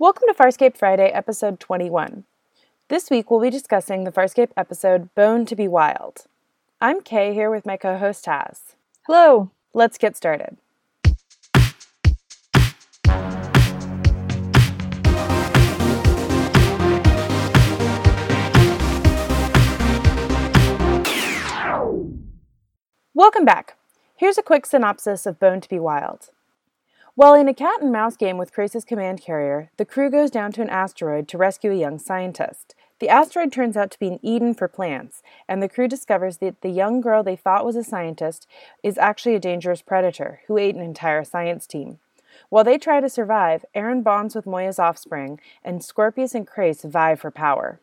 Welcome to Farscape Friday, episode 21. This week we'll be discussing the Farscape episode Bone to be Wild. I'm Kay here with my co host Taz. Hello. Let's get started. Welcome back. Here's a quick synopsis of Bone to be Wild. While in a cat and mouse game with Crais' command carrier, the crew goes down to an asteroid to rescue a young scientist. The asteroid turns out to be an Eden for plants, and the crew discovers that the young girl they thought was a scientist is actually a dangerous predator who ate an entire science team. While they try to survive, Aeryn bonds with Moya's offspring, and Scorpius and Crais vie for power.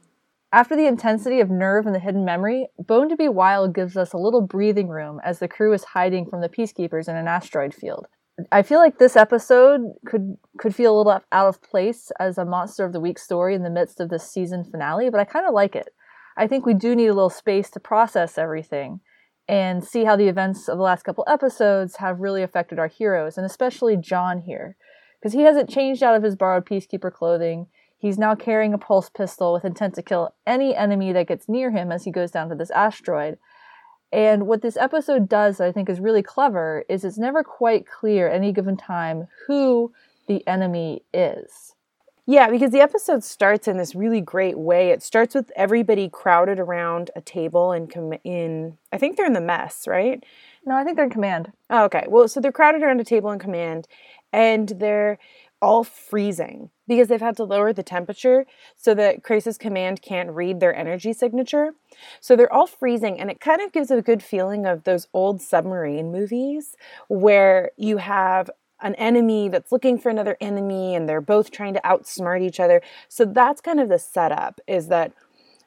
After the intensity of nerve and the hidden memory, Bone to be Wild gives us a little breathing room as the crew is hiding from the peacekeepers in an asteroid field. I feel like this episode could could feel a little out of place as a monster of the week story in the midst of this season finale, but I kind of like it. I think we do need a little space to process everything and see how the events of the last couple episodes have really affected our heroes, and especially John here, because he hasn't changed out of his borrowed peacekeeper clothing. He's now carrying a pulse pistol with intent to kill any enemy that gets near him as he goes down to this asteroid. And what this episode does, I think, is really clever, is it's never quite clear any given time who the enemy is. Yeah, because the episode starts in this really great way. It starts with everybody crowded around a table and com- in I think they're in the mess, right? No, I think they're in command. Oh, okay. Well, so they're crowded around a table in command and they're all freezing because they've had to lower the temperature so that Crais' command can't read their energy signature. So they're all freezing, and it kind of gives a good feeling of those old submarine movies where you have an enemy that's looking for another enemy and they're both trying to outsmart each other. So that's kind of the setup is that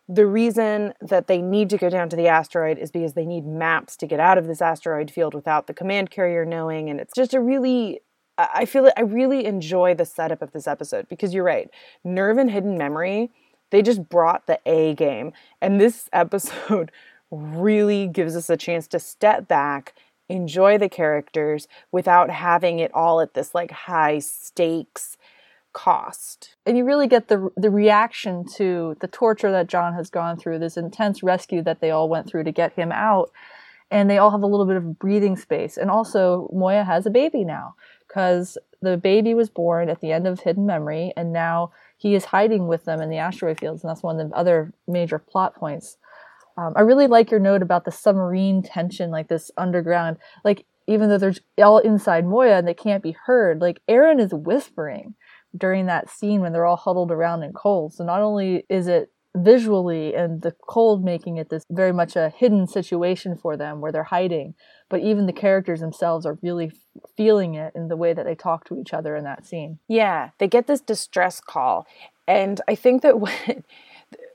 the reason that they need to go down to the asteroid is because they need maps to get out of this asteroid field without the command carrier knowing. And it's just a really I feel I really enjoy the setup of this episode because you're right. Nerve and Hidden Memory, they just brought the A game. And this episode really gives us a chance to step back, enjoy the characters without having it all at this like high stakes cost. And you really get the the reaction to the torture that John has gone through, this intense rescue that they all went through to get him out. And they all have a little bit of breathing space. And also Moya has a baby now because the baby was born at the end of Hidden Memory, and now he is hiding with them in the asteroid fields, and that's one of the other major plot points. Um, I really like your note about the submarine tension, like this underground, like even though they're all inside Moya and they can't be heard, like Aeryn is whispering during that scene when they're all huddled around in cold. So not only is it visually and the cold making it this very much a hidden situation for them where they're hiding, but even the characters themselves are really feeling it in the way that they talk to each other in that scene. Yeah, they get this distress call. And I think that what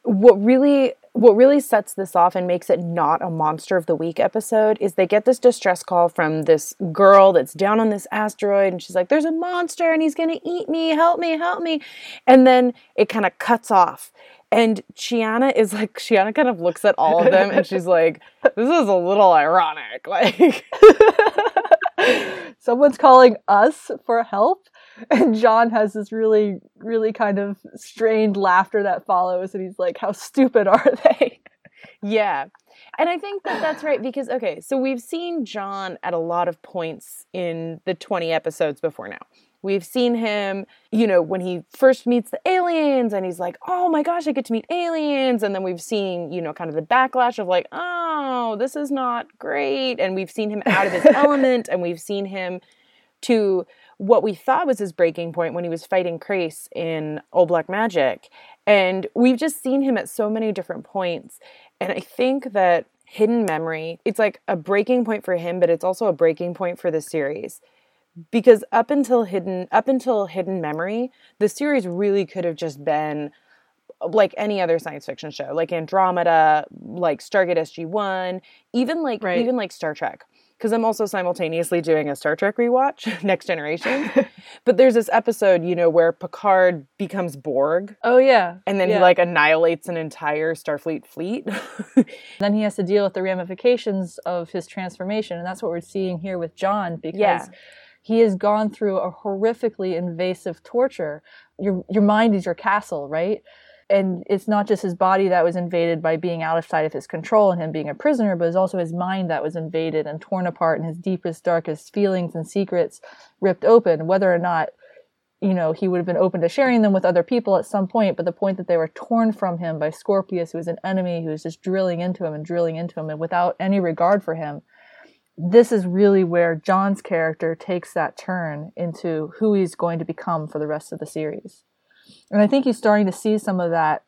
what really what really sets this off and makes it not a monster of the week episode is they get this distress call from this girl that's down on this asteroid and she's like there's a monster and he's going to eat me help me help me and then it kind of cuts off and Chiana is like, Chiana kind of looks at all of them and she's like, this is a little ironic. Like, someone's calling us for help. And John has this really, really kind of strained laughter that follows. And he's like, how stupid are they? Yeah. And I think that that's right because, okay, so we've seen John at a lot of points in the 20 episodes before now. We've seen him, you know, when he first meets the aliens and he's like, oh my gosh, I get to meet aliens. And then we've seen, you know, kind of the backlash of like, oh, this is not great. And we've seen him out of his element and we've seen him to what we thought was his breaking point when he was fighting Crais in Old Black Magic. And we've just seen him at so many different points. And I think that Hidden Memory, it's like a breaking point for him, but it's also a breaking point for the series because up until hidden up until hidden memory the series really could have just been like any other science fiction show like andromeda like stargate sg1 even like right. even like star trek because i'm also simultaneously doing a star trek rewatch next generation but there's this episode you know where picard becomes borg oh yeah and then yeah. he like annihilates an entire starfleet fleet then he has to deal with the ramifications of his transformation and that's what we're seeing here with john because yeah He has gone through a horrifically invasive torture. Your your mind is your castle, right? And it's not just his body that was invaded by being outside of his control and him being a prisoner, but it's also his mind that was invaded and torn apart and his deepest, darkest feelings and secrets ripped open, whether or not you know, he would have been open to sharing them with other people at some point, but the point that they were torn from him by Scorpius, who was an enemy who was just drilling into him and drilling into him and without any regard for him. This is really where John's character takes that turn into who he's going to become for the rest of the series. And I think he's starting to see some of that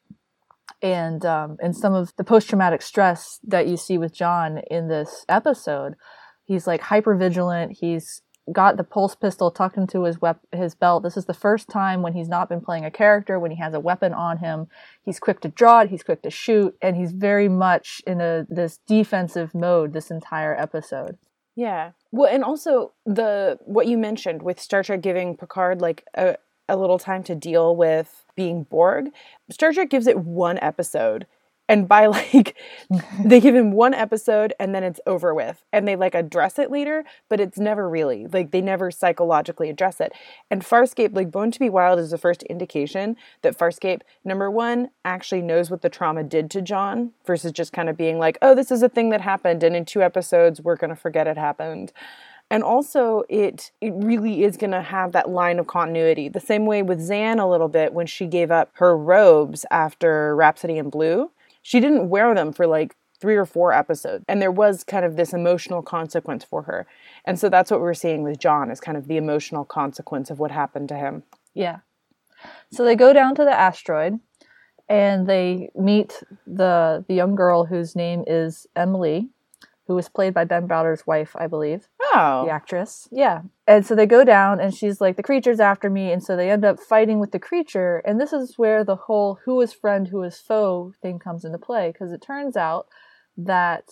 and um, and some of the post traumatic stress that you see with John in this episode. He's like hyper vigilant. He's got the pulse pistol tucked into his wep- his belt. This is the first time when he's not been playing a character when he has a weapon on him. He's quick to draw it, he's quick to shoot, and he's very much in a this defensive mode this entire episode. Yeah. Well, and also the what you mentioned with Star Trek giving Picard like a a little time to deal with being Borg. Star Trek gives it one episode and by like they give him one episode and then it's over with. And they like address it later but it's never really like they never psychologically address it. And farscape like bone to Be Wild is the first indication that farscape number one actually knows what the trauma did to john versus just kind of being like oh this is a thing that happened and in two episodes we're going to forget it happened. And also it it really is going to have that line of continuity. The same way with zhaan a little bit when she gave up her robes after rhapsody in blue she didn't wear them for like three or four episodes and there was kind of this emotional consequence for her. And so that's what we're seeing with john is kind of the emotional consequence of what happened to him. Yeah. So they go down to the asteroid and they meet the the young girl whose name is emily who was played by ben browder's wife i believe. Oh. The actress. Yeah. And so they go down and she's like the creature's after me. And so they end up fighting with the creature. And this is where the whole who is friend who is foe thing comes into play because it turns out that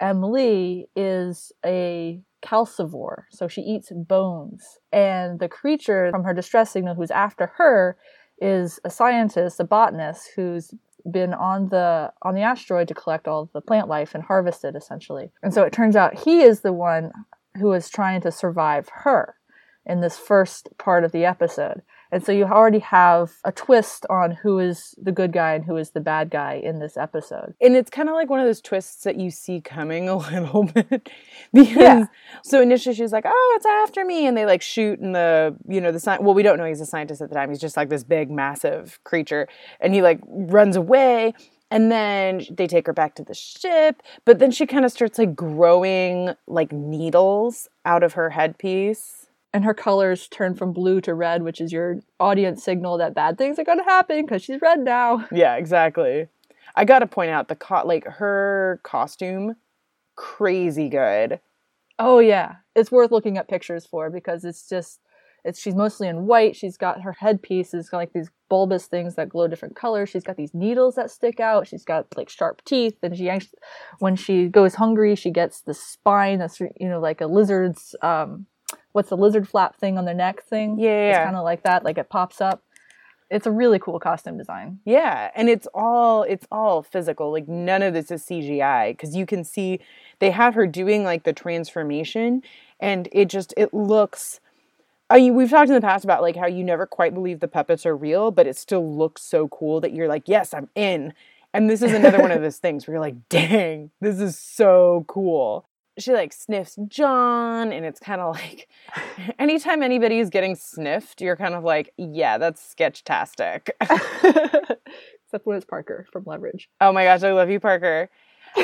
emily is a calcivore. So she eats bones. And the creature from her distress signal who's after her is a scientist a botanist who's been on the on the asteroid to collect all the plant life and harvest it essentially and so it turns out he is the one who is trying to survive her in this first part of the episode. And so you already have a twist on who is the good guy and who is the bad guy in this episode. And it's kind of like one of those twists that you see coming a little bit because Yeah. so initially she's like, "Oh, it's after me." And they like shoot and the, you know, the sci- well, we don't know he's a scientist at the time. He's just like this big massive creature and he like runs away and then they take her back to the ship, but then she kind of starts like growing like needles out of her headpiece. And her colors turn from blue to red, which is your audience signal that bad things are going to happen because she's red now. Yeah, exactly. I got to point out the co- like her costume crazy good. Oh yeah, it's worth looking at pictures for because it's just it's she's mostly in white. She's got her headpiece is got like these bulbous things that glow different colors. She's got these needles that stick out. She's got like sharp teeth, and she actually, when she goes hungry, she gets the spine that's you know like a lizard's um what's the lizard flap thing on their neck thing? Yeah, yeah, it's kind of like that. Like it pops up. It's a really cool costume design. Yeah, and it's all it's all physical. Like none of this is CGI because you can see they have her doing like the transformation, and it just it looks. I mean, we've talked in the past about like how you never quite believe the puppets are real, but it still looks so cool that you're like, yes, I'm in. And this is another one of those things where you're like, dang, this is so cool. She like sniffs John, and it's kind of like anytime anybody is getting sniffed, you're kind of like, yeah, that's sketch-tastic. Except when it's Parker from Leverage. Oh my gosh, I love you, Parker.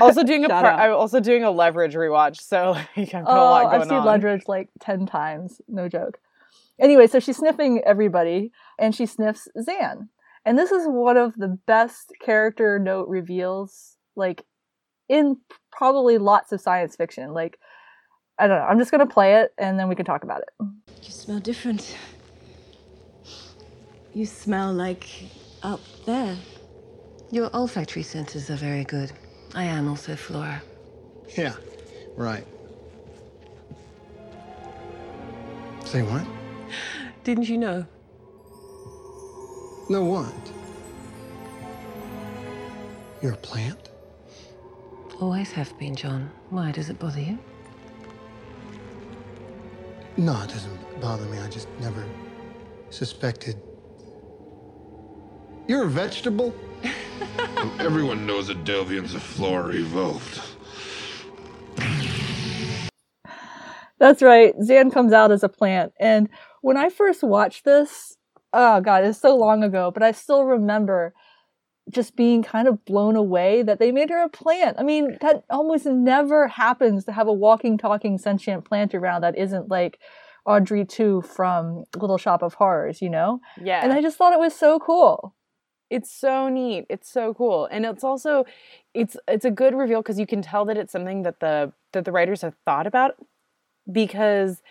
Also doing a par- I'm also doing a leverage rewatch, so like, I've got a Oh, lot going I've seen on. Leverage like 10 times. No joke. Anyway, so she's sniffing everybody and she sniffs Zhaan. And this is one of the best character note reveals, like, in probably lots of science fiction. Like, I don't know. I'm just going to play it and then we can talk about it. You smell different. You smell like up there. Your olfactory senses are very good. I am also Flora. Yeah, right. Say what? Didn't you know? No, what? You're a plant? Always have been, John. Why does it bother you? No, it doesn't bother me. I just never suspected. You're a vegetable? Everyone knows that Delvians a Flora evolved. That's right. Zhaan comes out as a plant. And when I first watched this, oh god, it's so long ago, but I still remember just being kind of blown away that they made her a plant. I mean, that almost never happens to have a walking, talking, sentient plant around that isn't like Audrey 2 from Little Shop of Horrors, you know? Yeah. And I just thought it was so cool. it's so neat. It's so cool. And it's also it's it's a good reveal because you can tell that it's something that the that the writers have thought about because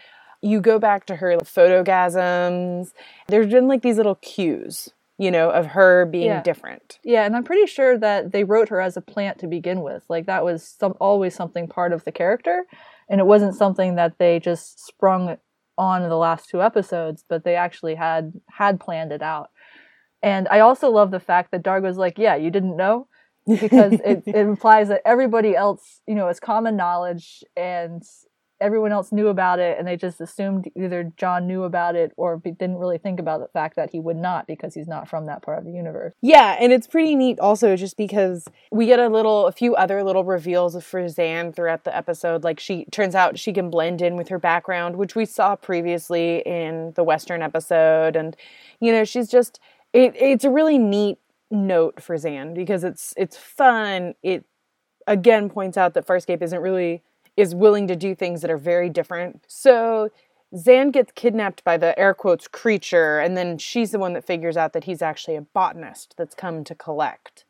you go back to her photogasms. There's been like these little cues, you know, of her being Yeah. different. Yeah, and I'm pretty sure that they wrote her as a plant to begin with. Like that was some always something part of the character, and it wasn't something that they just sprung on in the last two episodes, but they actually had had planned it out. And I also love the fact that Darg was like, "Yeah, you didn't know," because it, it implies that everybody else, you know, is common knowledge and everyone else knew about it, and they just assumed either John knew about it or didn't really think about the fact that he would not because he's not from that part of the universe. Yeah, and it's pretty neat also just because we get a little a few other little reveals for Zhaan throughout the episode. Like she turns out she can blend in with her background, which we saw previously in the Western episode. And you know, she's just it it's a really neat note for Zhaan because it's it's fun. It again points out that Farscape isn't really is willing to do things that are very different. So Zhaan gets kidnapped by the air quotes creature, and then she's the one that figures out that he's actually a botanist that's come to collect.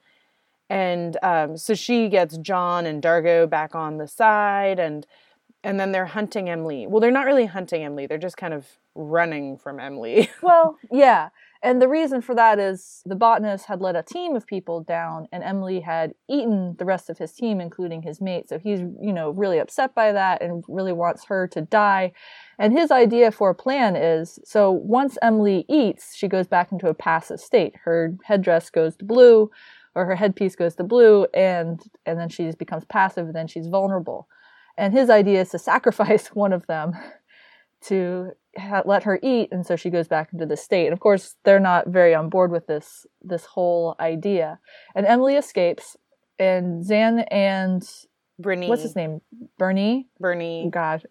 And um, so she gets John and Dargo back on the side, and and then they're hunting Emily. Well, they're not really hunting Emily; they're just kind of running from Emily. Well, yeah. And the reason for that is the botanist had let a team of people down, and Emily had eaten the rest of his team, including his mate. So he's, you know, really upset by that and really wants her to die. And his idea for a plan is so once Emily eats, she goes back into a passive state. Her headdress goes to blue, or her headpiece goes to blue, and and then she becomes passive, and then she's vulnerable. And his idea is to sacrifice one of them to ha- let her eat and so she goes back into the state and of course they're not very on board with this this whole idea and emily escapes and zhaan and Brinny, what's his name bernie Bernie, god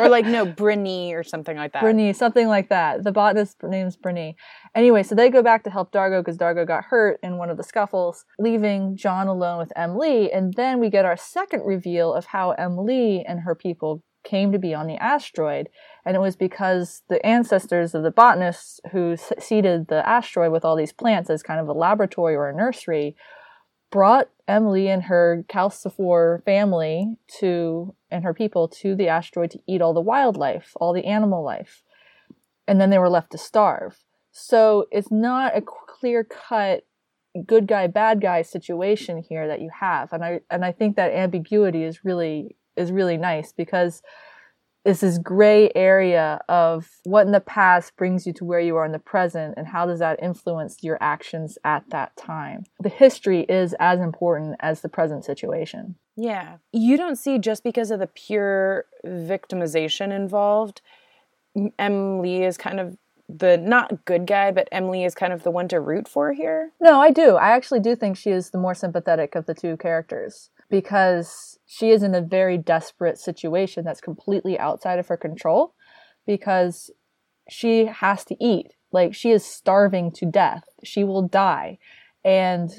or like no Brinny or something like that. Brittany, something like that. The botanist name's Brittany. Anyway, so they go back to help Dargo because Dargo got hurt in one of the scuffles, leaving John alone with Emily. And then we get our second reveal of how Emily and her people came to be on the asteroid. And it was because the ancestors of the botanists who seeded the asteroid with all these plants as kind of a laboratory or a nursery brought Emily and her calcivore family to and her people to the asteroid to eat all the wildlife, all the animal life. And then they were left to starve. So it's not a clear cut good guy bad guy situation here that you have. And I and I think that ambiguity is really is really nice because it's this gray area of what in the past brings you to where you are in the present and how does that influence your actions at that time. The history is as important as the present situation. Yeah. You don't see just because of the pure victimization involved, M- Emily is kind of the not good guy, but Emily is kind of the one to root for here. No, I do. I actually do think she is the more sympathetic of the two characters because she is in a very desperate situation that's completely outside of her control because she has to eat. Like she is starving to death. She will die. And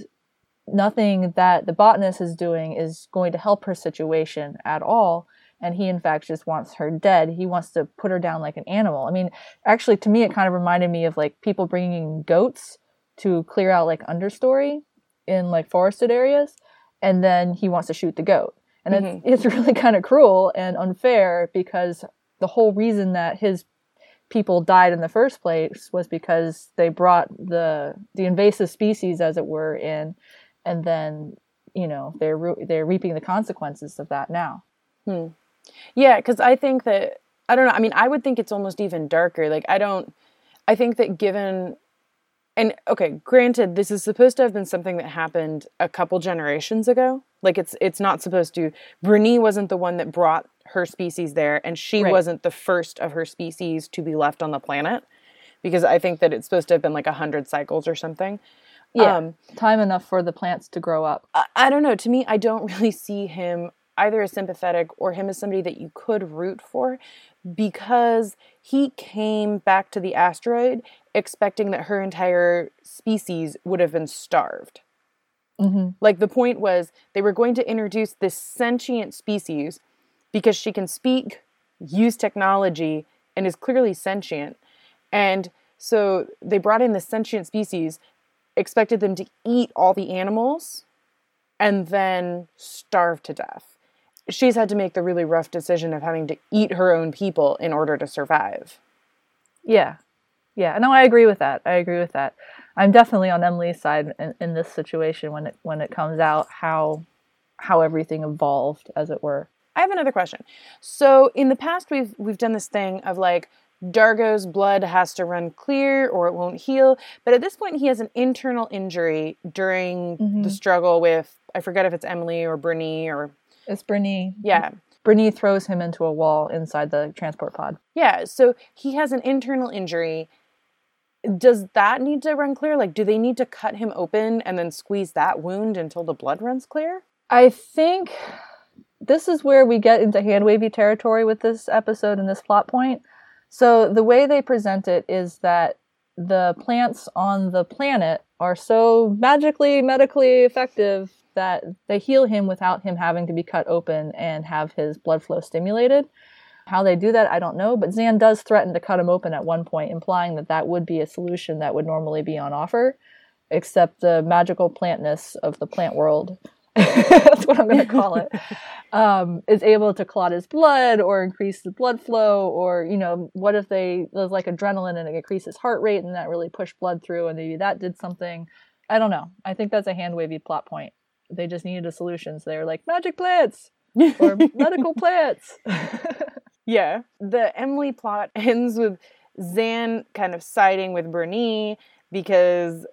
nothing that the botanist is doing is going to help her situation at all. And he, in fact, just wants her dead. He wants to put her down like an animal. I mean, actually, to me, it kind of reminded me of like people bringing goats to clear out like understory in like forested areas. And then he wants to shoot the goat. And it's, it's really kind of cruel and unfair because the whole reason that his people died in the first place was because they brought the the invasive species as it were in and then you know they're re- they're reaping the consequences of that now Hmm. Yeah, because I think that I don't know. I mean, I would think it's almost even darker. Like I don't. I think that given, and okay, granted, this is supposed to have been something that happened a couple generations ago. Like it's it's not supposed to. Bruni wasn't the one that brought her species there, and she Right. wasn't the first of her species to be left on the planet, because I think that it's supposed to have been like a hundred cycles or something. Yeah. Um, Time enough for the plants to grow up. I, I don't know. To me, I don't really see him either as sympathetic or him as somebody that you could root for because he came back to the asteroid expecting that her entire species would have been starved. hmm Like the point was they were going to introduce this sentient species because she can speak, use technology, and is clearly sentient. And so they brought in this sentient species, expected them to eat all the animals, and then starve to death. She's had to make the really rough decision of having to eat her own people in order to survive. Yeah. Yeah. No, I agree with that. I agree with that. I'm definitely on Emily's side in, in this situation when it when it comes out how how everything evolved, as it were. I have another question. So in the past we've we've done this thing of like Dargo's blood has to run clear or it won't heal, but at this point he has an internal injury during the Mhm. struggle with I forget if it's Emily or Bruni or It's Brittany. yeah. Brittany throws him into a wall inside the transport pod. Yeah, so he has an internal injury. Does that need to run clear? Like do they need to cut him open and then squeeze that wound until the blood runs clear? I think this is where we get into hand wavy territory with this episode and this plot point. So the way they present it is that the plants on the planet are so magically medically effective that they heal him without him having to be cut open and have his blood flow stimulated. How they do that, I don't know, but Zan does threaten to cut him open at one point, implying that that would be a solution that would normally be on offer, except the magical plantness of the plant world that's what I'm going to call it, um, is able to clot his blood or increase the blood flow, or you know, what if they there's like adrenaline and it increases heart rate and that really pushed blood through, and maybe that did something. I don't know. I think that's a hand wavy plot point. They just needed a solution, so they were like magic plants or medical plants. Yeah. The Emily plot ends with Zhaan kind of siding with Bernie because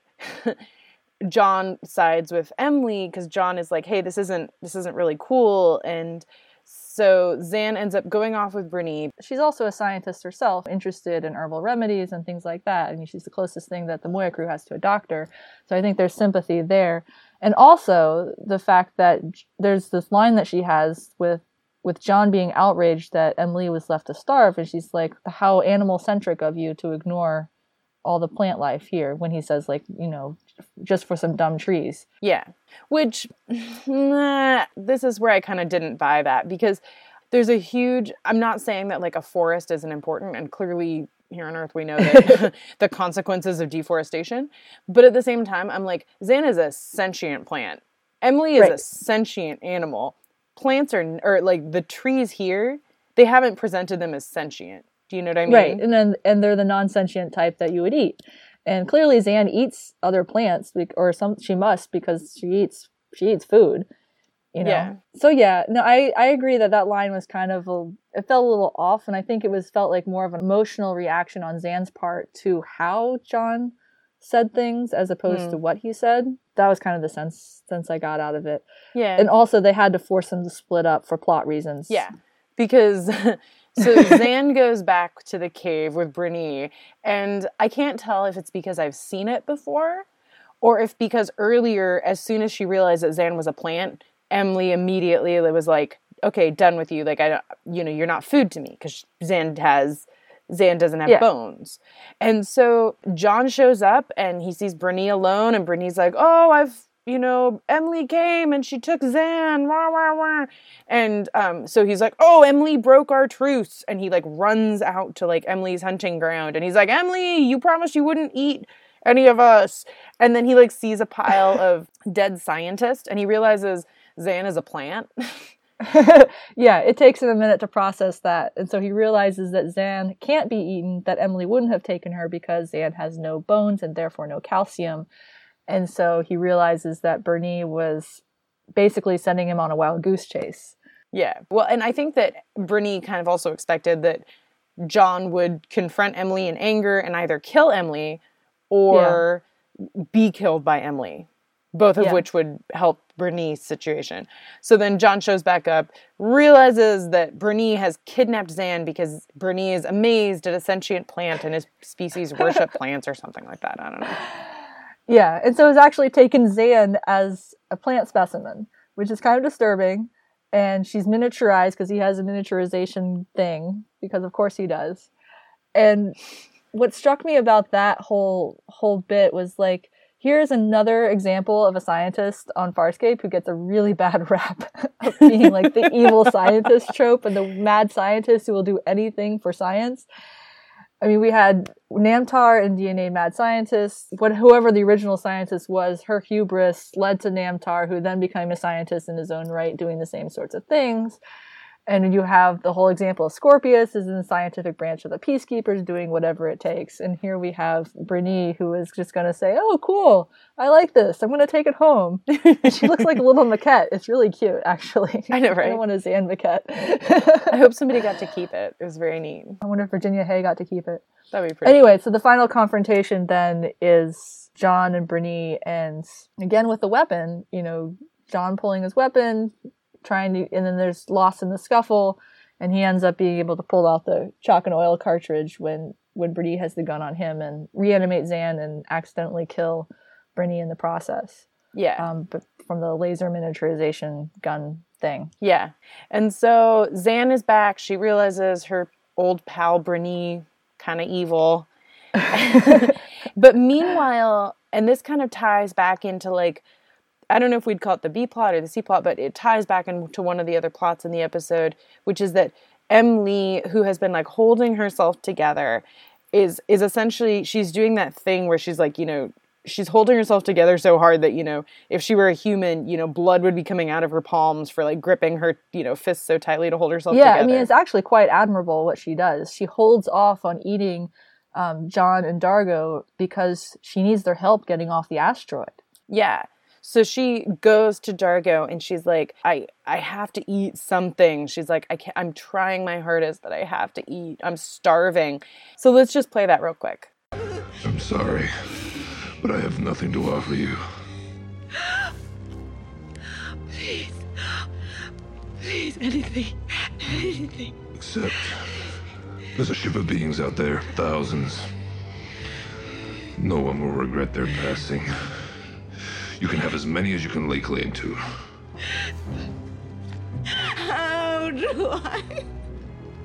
John sides with Emily because John is like, "Hey, this isn't this isn't really cool." And so Zhaan ends up going off with Bernie. she's also a scientist herself, interested in herbal remedies and things like that. I mean, she's the closest thing that the Moya crew has to a doctor. So I think there's sympathy there. And also the fact that there's this line that she has with with John being outraged that Emily was left to starve, and she's like, "How animal centric of you to ignore all the plant life here." When he says, like, you know, just for some dumb trees. Yeah. Which nah, this is where I kind of didn't buy that because there's a huge I'm not saying that like a forest isn't important and clearly here on earth we know that the consequences of deforestation, but at the same time I'm like Zhaan is a sentient plant. Emily is a sentient animal. Plants are or like the trees here, they haven't presented them as sentient. Do you know what I mean? Right, and then and they're the non-sentient type that you would eat, and clearly Zhaan eats other plants, or some she must because she eats she eats food, you know. Yeah. So yeah, no, I I agree that that line was kind of a it felt a little off, and I think it was felt like more of an emotional reaction on Zhaan's part to how John said things as opposed Hmm. to what he said. That was kind of the sense sense I got out of it, Yeah. and also they had to force them to split up for plot reasons. Yeah, because so Zhaan goes back to the cave with Brittany, and I can't tell if it's because I've seen it before, or if because earlier, as soon as she realized that Zhaan was a plant, Emily immediately was like, "Okay, done with you. Like I, don't, you know, you're not food to me because Zhaan has." Zhaan doesn't have Yeah. bones. And so John shows up and he sees Brittany alone, and Brittany's like, Oh, I've, you know, Emily came and she took Zhaan. Wah, wah, wah. And um, so he's like, Oh, Emily broke our truce. And he like runs out to like Emily's hunting ground. And he's like, Emily, you promised you wouldn't eat any of us. And then he like sees a pile of dead scientists and he realizes Zhaan is a plant. yeah, it takes him a minute to process that. And so he realizes that Zhaan can't be eaten, that Emily wouldn't have taken her because Zhaan has no bones and therefore no calcium. And so he realizes that Bernie was basically sending him on a wild goose chase. Yeah. Well, and I think that Bernie kind of also expected that John would confront Emily in anger and either kill Emily or be killed by Emily, both of Yeah. which would help Bernice situation. So then John shows back up, realizes that Bernice has kidnapped Zhaan because Bernice is amazed at a sentient plant and his species worship plants or something like that. I don't know. Yeah, and so has actually taken Zhaan as a plant specimen, which is kind of disturbing. And she's miniaturized because he has a miniaturization thing, because of course he does. And what struck me about that whole whole bit was like, here's another example of a scientist on Farscape who gets a really bad rap of being like the evil scientist trope and the mad scientist who will do anything for science. I mean, we had Namtar and DNA mad scientists. What whoever the original scientist was, her hubris led to Namtar, who then became a scientist in his own right, doing the same sorts of things. And you have the whole example of Scorpius is in the scientific branch of the Peacekeepers doing whatever it takes. And here we have Brienne, who is just going to say, "Oh, cool! I like this. I'm going to take it home." she looks like a little maquette. It's really cute, actually. I know, right? I want a Zhaan maquette. I hope somebody got to keep it. It was very neat. I wonder if Virginia Hay got to keep it. That'd be pretty. Anyway, so the final confrontation then is John and Brienne, and again with the weapon. You know, John pulling his weapon, trying to, and then there's lost in the scuffle, and he ends up being able to pull out the chalk and oil cartridge when when Brienne has the gun on him and reanimate Zhaan and accidentally kill Brienne in the process. Yeah. Um, but from the laser miniaturization gun thing. Yeah. And so Zhaan is back. She realizes her old pal Brienne kind of evil. but meanwhile, and this kind of ties back into like I don't know if we'd call it the B plot or the C plot, but it ties back into one of the other plots in the episode, which is that M'Lee, who has been like holding herself together, is is essentially she's doing that thing where she's like, you know, she's holding herself together so hard that, you know, if she were a human, you know, blood would be coming out of her palms for like gripping her, you know, fists so tightly to hold herself yeah, together. I mean, it's actually quite admirable what she does. She holds off on eating um, John and Dargo because she needs their help getting off the asteroid. Yeah. So she goes to Dargo and she's like, I, I have to eat something. She's like, I can't, I'm trying my hardest, but I have to eat. I'm starving. So let's just play that real quick. I'm sorry, but I have nothing to offer you. Please. Please, anything. Anything. Except there's a ship of beings out there, thousands. No one will regret their passing. You can have as many as you can lay claim to. How do I.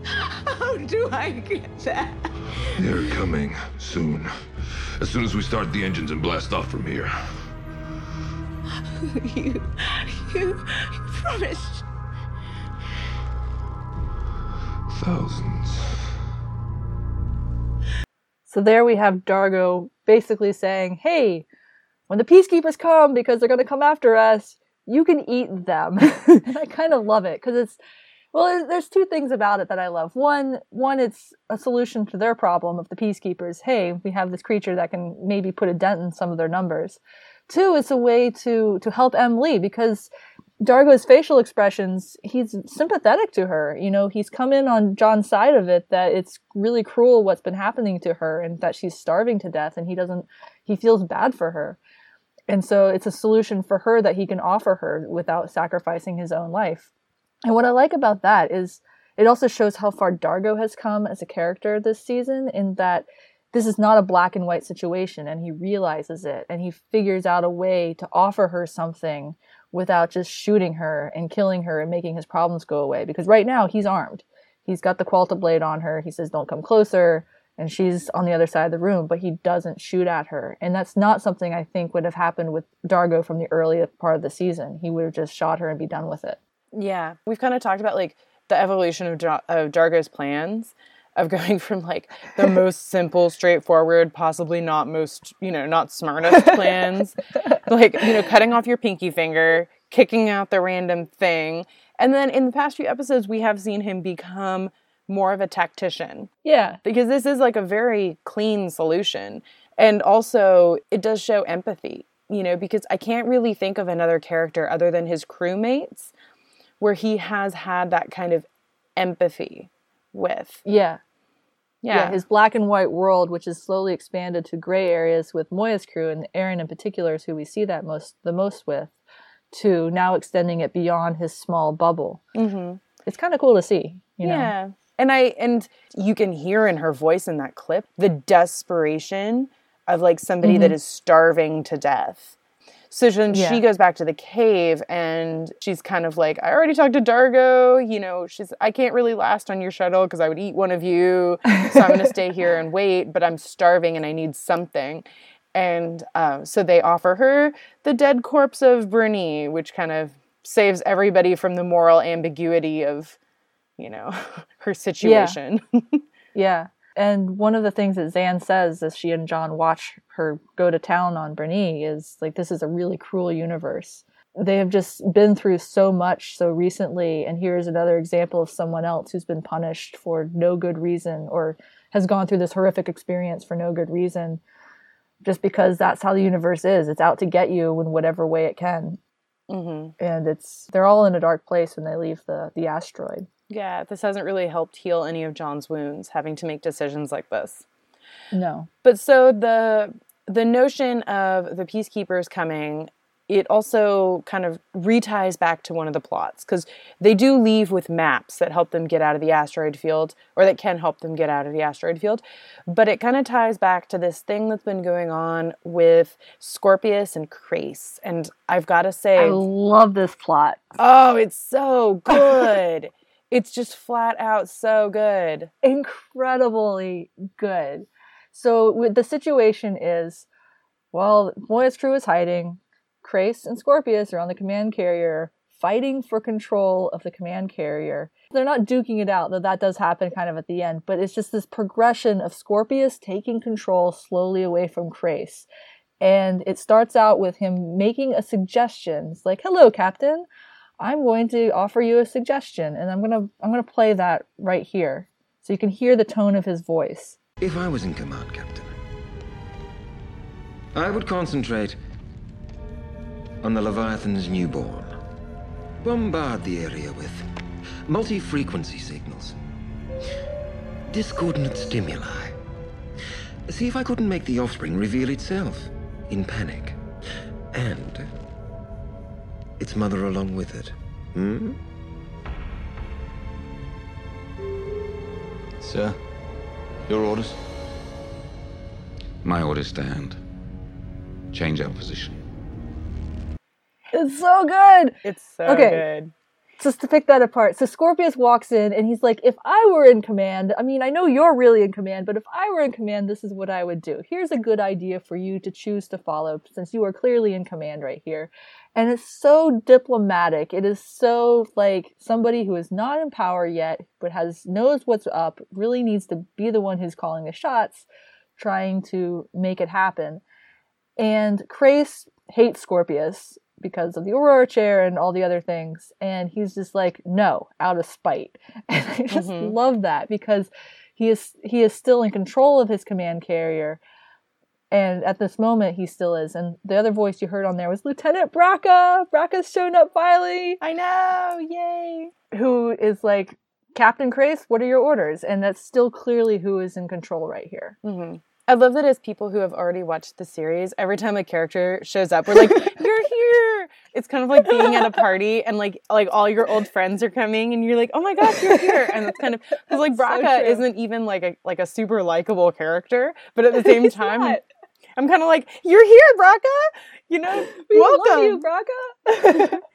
How do I get that? They're coming soon. As soon as we start the engines and blast off from here. You. You. You promised. Thousands. So there we have Dargo basically saying, hey, when the peacekeepers come because they're going to come after us, you can eat them. I kind of love it because it's well, there's, two things about it that I love. One, one, it's a solution to their problem of the peacekeepers. Hey, we have this creature that can maybe put a dent in some of their numbers. Two, it's a way to to help M'Lee because Dargo's facial expressions, he's sympathetic to her. You know, he's come in on John's side of it that it's really cruel what's been happening to her and that she's starving to death and he doesn't he feels bad for her. And so it's a solution for her that he can offer her without sacrificing his own life. And what I like about that is it also shows how far Dargo has come as a character this season in that this is not a black and white situation and he realizes it and he figures out a way to offer her something without just shooting her and killing her and making his problems go away because right now he's armed. He's got the qualta blade on her. He says don't come closer and she's on the other side of the room, but he doesn't shoot at her. And that's not something I think would have happened with Dargo from the earlier part of the season. He would have just shot her and be done with it. Yeah. We've kind of talked about like the evolution of, Dar- of Dargo's plans of going from like the most simple, straightforward, possibly not most, you know, not smartest plans, like, you know, cutting off your pinky finger, kicking out the random thing. And then in the past few episodes, we have seen him become more of a tactician Yeah. because this is like a very clean solution. And also, it does show empathy, you know, because I can't really think of another character other than his crewmates where he has had that kind of empathy with. Yeah. Yeah. yeah, his black and white world, which is slowly expanded to gray areas with Moya's crew and Aeryn in particular is who we see that most the most with, to now extending it beyond his small bubble. Mm-hmm. It's kind of cool to see, you know. Yeah. And I and you can hear in her voice in that clip the desperation of like somebody that is starving to death. So then Yeah. she goes back to the cave and she's kind of like, I already talked to Dargo. You know, she's, I can't really last on your shuttle because I would eat one of you. So I'm going to stay here and wait, but I'm starving and I need something. And um, so they offer her the dead corpse of Bernie, which kind of saves everybody from the moral ambiguity of, you know, her situation. Yeah. And one of the things that Zhaan says as she and John watch her go to town on Bernie is like, this is a really cruel universe. They have just been through so much so recently. And here's another example of someone else who's been punished for no good reason or has gone through this horrific experience for no good reason. Just because that's how the universe is. It's out to get you in whatever way it can. hmm And it's, they're all in a dark place when they leave the, the asteroid. Yeah, this hasn't really helped heal any of John's wounds, having to make decisions like this. No. But so the the notion of the peacekeepers coming, it also kind of reties back to one of the plots because they do leave with maps that help them get out of the asteroid field, or that can help them get out of the asteroid field. But it kind of ties back to this thing that's been going on with Scorpius and Crais, and I've got to say, I love this plot. oh, it's so good. it's just flat out so good. incredibly good. So the situation is, well, Moya's crew is hiding. Crais and Scorpius are on the command carrier fighting for control of the command carrier. They're not duking it out, though that does happen kind of at the end, but it's just this progression of Scorpius taking control slowly away from Crais. And it starts out with him making a suggestion. Like, hello, Captain. I'm going to offer you a suggestion, and I'm gonna I'm gonna play that right here. So you can hear the tone of his voice. If I was in command, Captain, I would concentrate on the Leviathan's newborn. Bombard the area with multi frequency signals, discordant stimuli. See if I couldn't make the offspring reveal itself in panic. And its mother along with it. Hmm? Sir, your orders? My orders stand. Change our position. It's so good. It's so Okay. good. Just to pick that apart. So Scorpius walks in and he's like, if I were in command, I mean, I know you're really in command, but if I were in command, this is what I would do. Here's a good idea for you to choose to follow since you are clearly in command right here. And it's so diplomatic. It is so like somebody who is not in power yet, but has knows what's up, really needs to be the one who's calling the shots, trying to make it happen. And Crais hates Scorpius because of the Aurora chair and all the other things. And he's just like, no, out of spite. And I just Mhm. love that because he is he is still in control of his command carrier. And at this moment he still is. And the other voice you heard on there was Lieutenant Braca. Braca's shown up finally. I know, yay. Who is like, Captain Crais, what are your orders? And that's still clearly who is in control right here. hmm I love that as people who have already watched the series, every time a character shows up, we're like, "You're here!" It's kind of like being at a party and like like all your old friends are coming, and you're like, "Oh my gosh, you're here!" And it's kind of because like Braca true. isn't even like a like a super likable character, but at the same time, not. I'm kind of like, "You're here, Braca!" You know, We welcome. love you, Braca.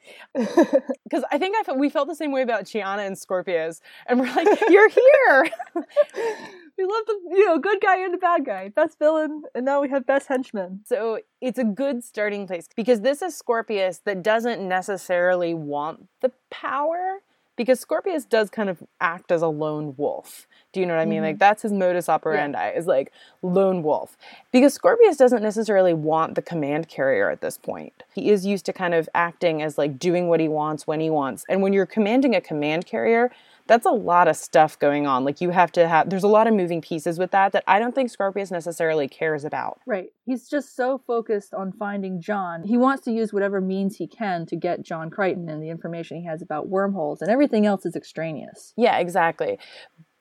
Because I think I felt, we felt the same way about Chiana and Scorpius, and we're like, "You're here!" we love the you know good guy and the bad guy, best villain, and now we have best henchman. So it's a good starting place because this is Scorpius that doesn't necessarily want the power because Scorpius does kind of act as a lone wolf. Do you know what I mean? Mm-hmm. Like that's his modus operandi is like lone wolf. Because Scorpius doesn't necessarily want the command carrier at this point. He is used to kind of acting as like doing what he wants when he wants. And when you're commanding a command carrier, that's a lot of stuff going on. Like you have to have there's a lot of moving pieces with that that I don't think Scorpius necessarily cares about. Right. He's just so focused on finding John. He wants to use whatever means he can to get John Crichton and the information he has about wormholes, and everything else is extraneous. Yeah, exactly.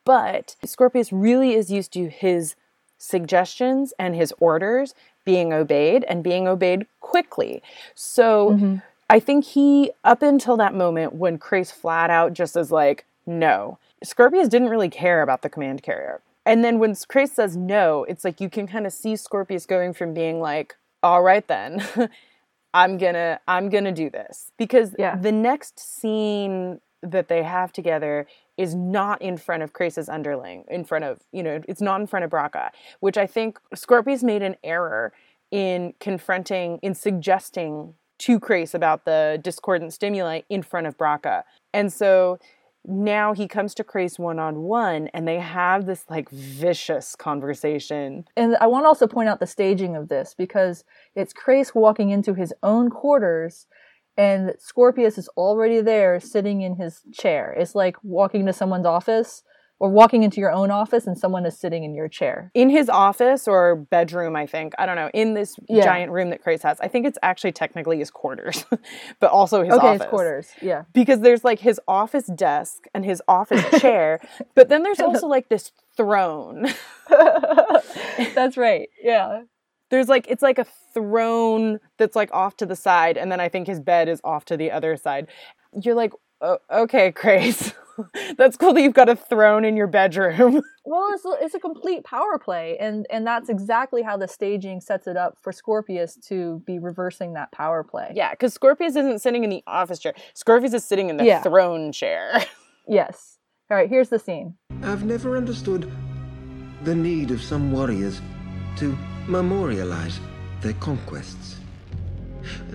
But Scorpius really is used to his suggestions and his orders being obeyed and being obeyed quickly. So mm-hmm. I think he, up until that moment when Crais flat out just is like, no, Scorpius didn't really care about the command carrier. And then when Crais says no, it's like you can kind of see Scorpius going from being like, all right then, I'm gonna I'm gonna do this. Because Yeah. the next scene that they have together is not in front of Crais's underling, in front of, you know, it's not in front of Braca, which I think Scorpius made an error in confronting, in suggesting to Crais about the discordant stimuli in front of Braca. And so now he comes to Crais one on one and they have this like vicious conversation. And I want to also point out the staging of this because it's Crais walking into his own quarters and Scorpius is already there sitting in his chair. It's like walking to someone's office or walking into your own office and someone is sitting in your chair. In his office or bedroom, I think, I don't know, in this Yeah. giant room that Crais has. I think it's actually technically his quarters, but also his okay, office. his quarters. Yeah. because there's like his office desk and his office chair, but then there's also like this throne. That's right. Yeah. There's like it's like a throne that's like off to the side, and then I think his bed is off to the other side. You're like, oh, okay, Crais, that's cool that you've got a throne in your bedroom. Well, it's a, it's a complete power play, and and that's exactly how the staging sets it up for Scorpius to be reversing that power play. yeah, because Scorpius isn't sitting in the office chair. Scorpius is sitting in the Yeah. throne chair. Yes. All right. Here's the scene. I've never understood the need of some warriors to memorialize their conquests.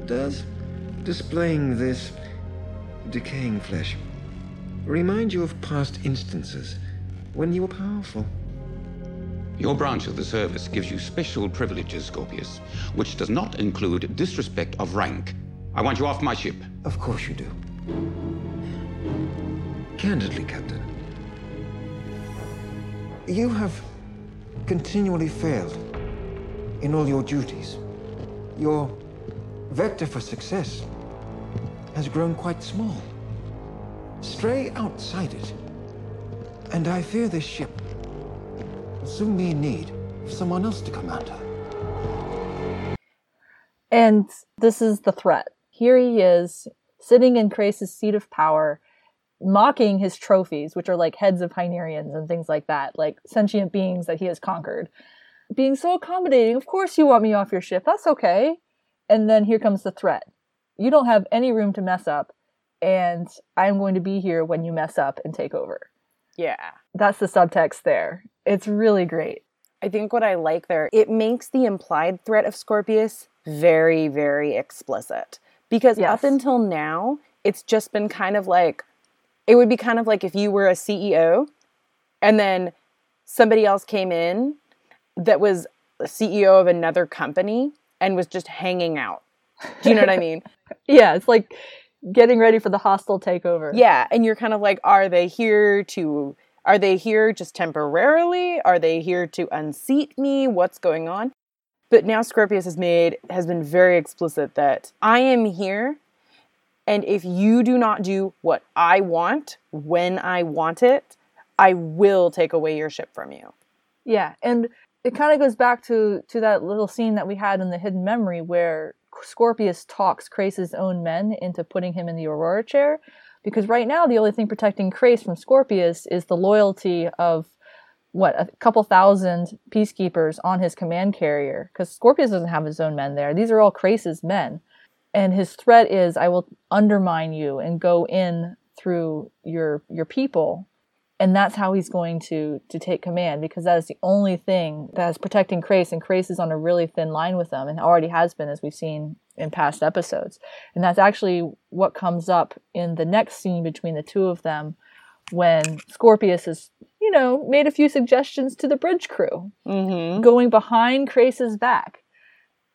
Does displaying this decaying flesh remind you of past instances when you were powerful? Your branch of the service gives you special privileges, Scorpius, which does not include disrespect of rank. I want you off my ship. Of course you do. Candidly, Captain, you have continually failed in all your duties. Your vector for success has grown quite small. Stray outside it, and I fear this ship will soon be in need of someone else to command her. And this is the threat. Here he is, sitting in Crais's seat of power, mocking his trophies, which are like heads of Hynerians and things like that, like sentient beings that he has conquered. Being so accommodating, of course you want me off your ship, that's okay. And then here comes the threat. You don't have any room to mess up, and I'm going to be here when you mess up and take over. yeah. That's the subtext there. It's really great. I think what I like there, it makes the implied threat of Scorpius very, very explicit. Because Yes. up until now, it's just been kind of like, it would be kind of like if you were a CEO and then somebody else came in that was CEO of another company and was just hanging out. Do you know what I mean? Yeah, it's like getting ready for the hostile takeover. Yeah, and you're kind of like, are they here to? Are they here just temporarily? Are they here to unseat me? What's going on? But now Scorpius has made has been very explicit that I am here, and if you do not do what I want when I want it, I will take away your ship from you. Yeah, and it kind of goes back to to that little scene that we had in the hidden memory where Scorpius talks Crais's own men into putting him in the Aurora chair because right now the only thing protecting Crais from Scorpius is the loyalty of what a couple thousand peacekeepers on his command carrier because Scorpius doesn't have his own men there. These are all Crais's men. And his threat is I will undermine you and go in through your your people and that's how he's going to to take command because that is the only thing that is protecting Crais, and Crais is on a really thin line with them, and already has been, as we've seen in past episodes. And that's actually what comes up in the next scene between the two of them, when Scorpius is you know, made a few suggestions to the bridge crew, Mm-hmm. going behind Crais's back,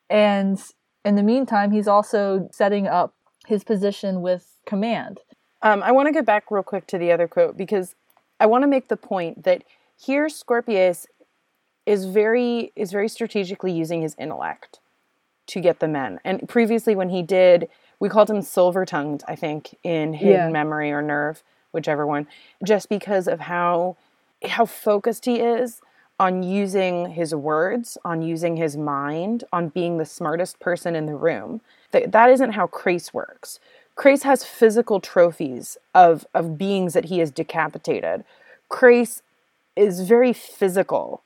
and in the meantime, he's also setting up his position with command. Um, I want to go back real quick to the other quote because I want to make the point that here Scorpius is very is very strategically using his intellect to get the men. And previously, when he did, we called him silver tongued. I think in Hidden Yeah. Memory or Nerve, whichever one, just because of how how focused he is on using his words, on using his mind, on being the smartest person in the room. That, that isn't how Crais works. Crais has physical trophies of, of beings that he has decapitated. Crais is very physical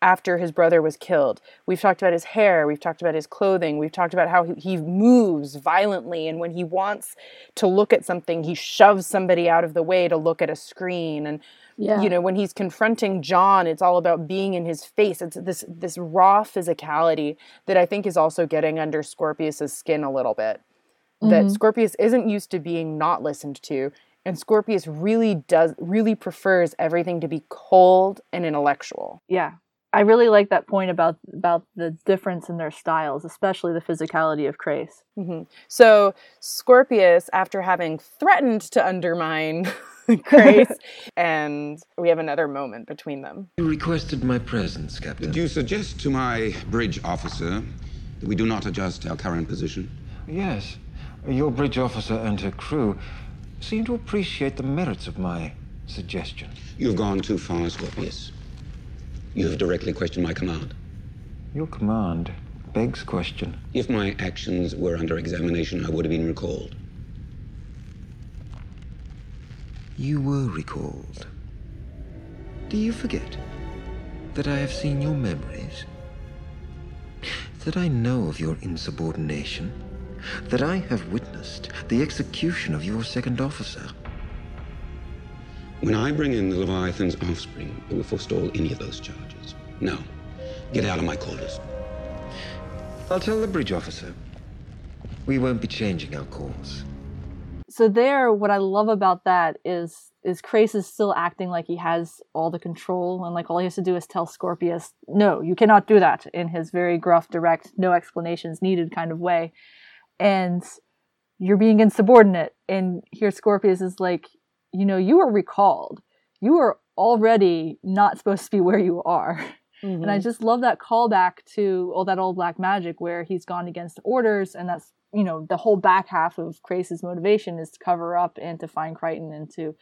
after his brother was killed. We've talked about his hair, we've talked about his clothing, we've talked about how he, he, moves violently, and when he wants to look at something, he shoves somebody out of the way to look at a screen. And Yeah. you know, when he's confronting John, it's all about being in his face. It's this this raw physicality that I think is also getting under Scorpius's skin a little bit. That Mhm. Scorpius isn't used to being not listened to, and Scorpius really does really prefers everything to be cold and intellectual. Yeah. I really like that point about about the difference in their styles, especially the physicality of Crais. hmm So Scorpius, after having threatened to undermine Crais, and we have another moment between them. You requested my presence, Captain. Did you suggest to my bridge officer that we do not adjust our current position? Yes. Your bridge officer and her crew seem to appreciate the merits of my suggestion. You've gone too far, Scorpius. You have directly questioned my command. Your command begs question. If my actions were under examination, I would have been recalled. You were recalled. Do you forget that I have seen your memories? That I know of your insubordination? That I have witnessed the execution of your second officer? When I bring in the Leviathan's offspring, it will forestall any of those charges. Now, get out of my quarters. I'll tell the bridge officer. We won't be changing our course. So there, what I love about that is is Crais is still acting like he has all the control, and like all he has to do is tell Scorpius, "No, you cannot do that," in his very gruff, direct, no explanations needed kind of way. And you're being insubordinate, and here Scorpius is like, you know, you are recalled. You are already not supposed to be where you are. And I mm-hmm. just love that callback to all that old black magic where he's gone against orders, and that's you know the whole back half of Crais's motivation is to cover up and to find Crichton and to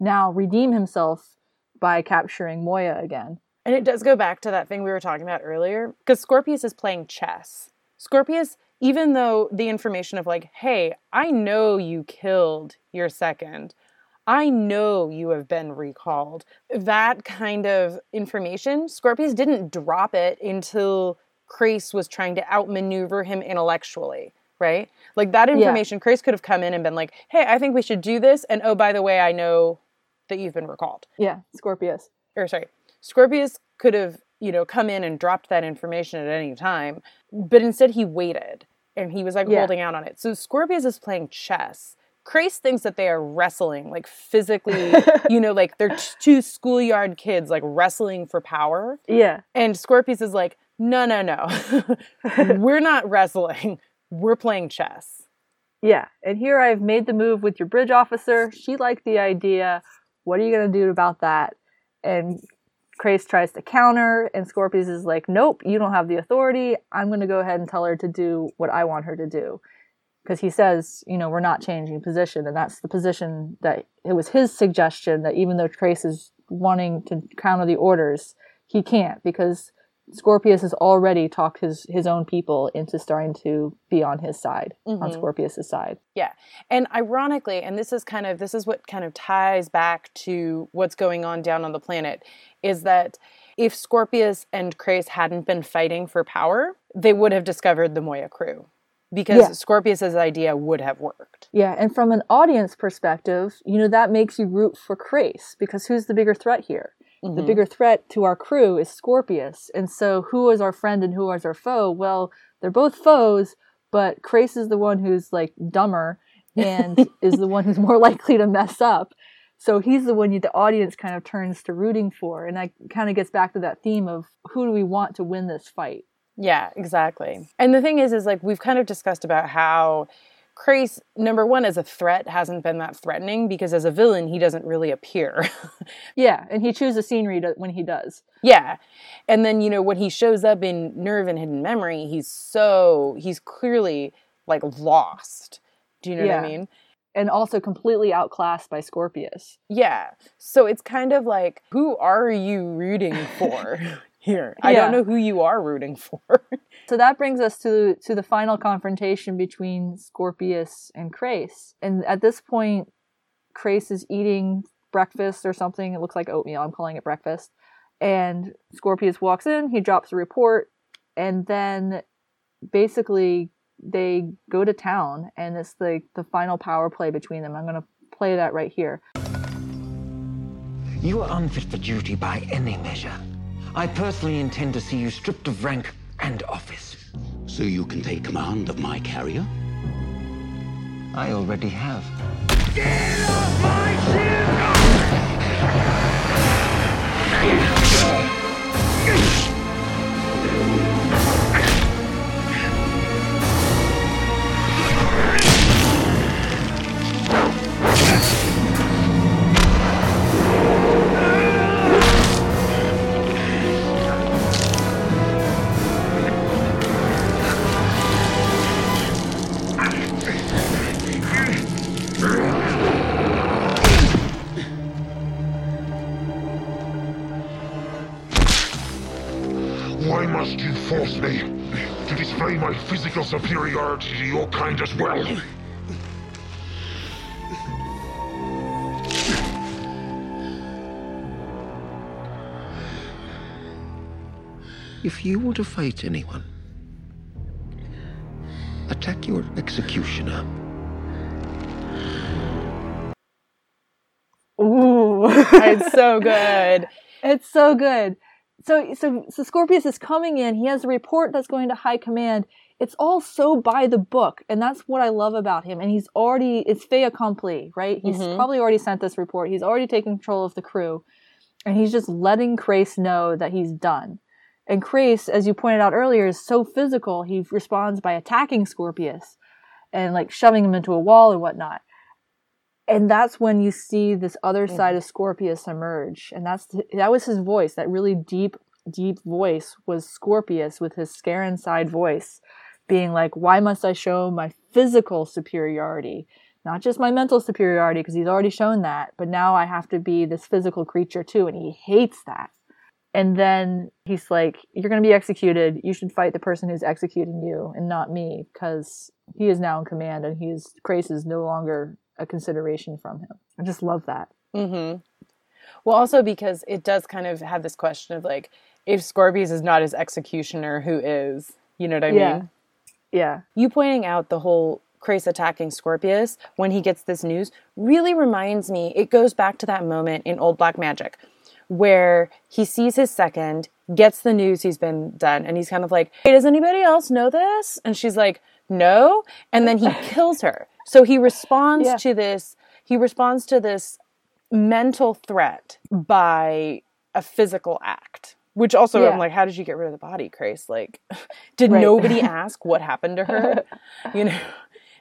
now redeem himself by capturing Moya again. And it does go back to that thing we were talking about earlier because Scorpius is playing chess. Scorpius, even though the information of like, hey, I know you killed your second, I know you have been recalled, that kind of information, Scorpius didn't drop it until Crais was trying to outmaneuver him intellectually. Right? Like that Yeah. information, Crais could have come in and been like, hey, I think we should do this. And oh, by the way, I know that you've been recalled Yeah, Scorpius. or sorry, Scorpius could have, you know, come in and dropped that information at any time, but instead he waited and he was like Yeah. holding out on it. So Scorpius is playing chess. Crais thinks that they are wrestling, like physically, you know, like they're t- two schoolyard kids, like wrestling for power. Yeah, And Scorpius is like, no, no, no. We're not wrestling. We're playing chess. yeah. And here I've made the move with your bridge officer. She liked the idea. What are you gonna do about that? And Crais tries to counter, and Scorpius is like, "Nope, you don't have the authority. I'm going to go ahead and tell her to do what I want her to do." Because he says, you know, we're not changing position, and that's the position that it was his suggestion that even though Crais is wanting to counter the orders, he can't because Scorpius has already talked his his own people into starting to be on his side, on Mhm. Scorpius's side. Yeah. And ironically, and this is kind of this is what kind of ties back to what's going on down on the planet is that if Scorpius and Crais hadn't been fighting for power, they would have discovered the Moya crew because Yeah. Scorpius's idea would have worked. Yeah, and from an audience perspective, you know, that makes you root for Crais because who's the bigger threat here? The Mhm. bigger threat to our crew is Scorpius. And so who is our friend and who is our foe? Well, they're both foes, but Crais is the one who's like dumber and is the one who's more likely to mess up. So he's the one you, the audience kind of turns to rooting for. And that kind of gets back to that theme of who do we want to win this fight? Yeah, exactly. And the thing is, is like we've kind of discussed about how Crais, number one, as a threat, hasn't been that threatening because as a villain, he doesn't really appear. Yeah, and he chooses scenery to, when he does. Yeah. And then, you know, when he shows up in Nerve and Hidden Memory, he's so, he's clearly like lost. Do you know what I mean? And also completely outclassed by Scorpius. Yeah. So it's kind of like, who are you rooting for here? I don't know who you are rooting for. So that brings us to to the final confrontation between Scorpius and Crais. And at this point, Crais is eating breakfast or something. It looks like oatmeal. I'm calling it breakfast. And Scorpius walks in, he drops a report, and then basically they go to town and it's like the final power play between them. I'm gonna play that right here. You are unfit for duty by any measure. I personally intend to see you stripped of rank and office. So you can take command of my carrier? I already have. Why my physical superiority to your kind as well? If you want to fight anyone, attack your executioner. Ooh. it's so good. It's so good. So, so, so Scorpius is coming in. He has a report that's going to high command. It's all so by the book, and that's what I love about him. And he's already it's fait accompli, right? He's Mhm. probably already sent this report. He's already taken control of the crew, and he's just letting Crais know that he's done. And Crais, as you pointed out earlier, is so physical. He responds by attacking Scorpius and like shoving him into a wall and whatnot and that's when you see this other side of Scorpius emerge, and that's that was his voice. That really deep, deep voice was Scorpius with his Scarran side voice, being like, "Why must I show my physical superiority, not just my mental superiority? Because he's already shown that, but now I have to be this physical creature too." And he hates that. And then he's like, You're going to be executed. You should fight the person who's executing you and not me because he is now in command and he's, Crais is no longer a consideration from him. I just love that. Mm-hmm. Well, also because it does kind of have this question of like, if Scorpius is not his executioner, who is? You know what I Yeah. mean? Yeah. You pointing out the whole Crais attacking Scorpius when he gets this news really reminds me, it goes back to that moment in Old Black Magic where he sees his second, gets the news he's been done, and he's kind of like, hey, does anybody else know this? And she's like, no. And then he kills her. So he responds Yeah. to this, he responds to this mental threat by a physical act. Which also, Yeah. I'm like, how did you get rid of the body, Crais? Like, did Right. nobody ask what happened to her? you know.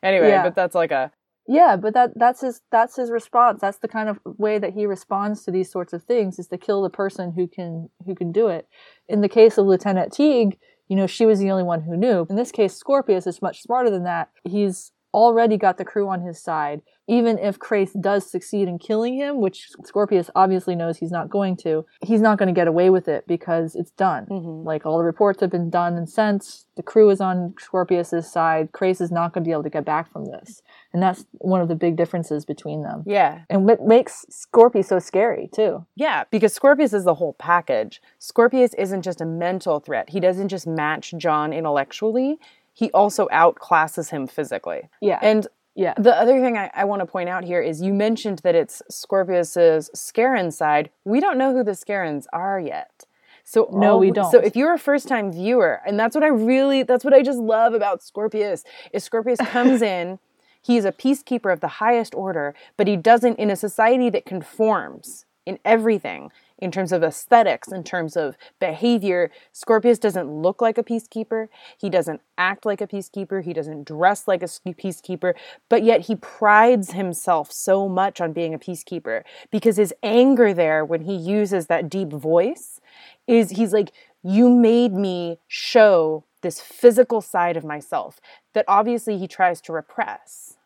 Anyway, Yeah. but that's like a Yeah, but that that's his that's his response. That's the kind of way that he responds to these sorts of things is to kill the person who can who can do it. In the case of Lieutenant Teague, you know, she was the only one who knew. In this case, Scorpius is much smarter than that. He's already got the crew on his side. Even if Crais does succeed in killing him, which Scorpius obviously knows he's not going to, he's not going to get away with it because it's done. Mm-hmm. Like all the reports have been done and sent. The crew is on Scorpius's side. Crais is not going to be able to get back from this. And that's one of the big differences between them. yeah. And what makes Scorpius so scary, too. Yeah, because Scorpius is the whole package. Scorpius isn't just a mental threat. He doesn't just match John intellectually, he also outclasses him physically. Yeah. And yeah. the other thing I, I want to point out here is you mentioned that it's Scorpius's Scarran side. We don't know who the Scarrans are yet. So No, all we don't. So if you're a first time viewer, and that's what I really that's what I just love about Scorpius, is Scorpius comes in, he's a peacekeeper of the highest order, but he doesn't in a society that conforms in everything in terms of aesthetics, in terms of behavior. Scorpius doesn't look like a peacekeeper. He doesn't act like a peacekeeper. He doesn't dress like a peacekeeper. But yet he prides himself so much on being a peacekeeper because his anger there, when he uses that deep voice, is he's like, You made me show this physical side of myself that obviously he tries to repress.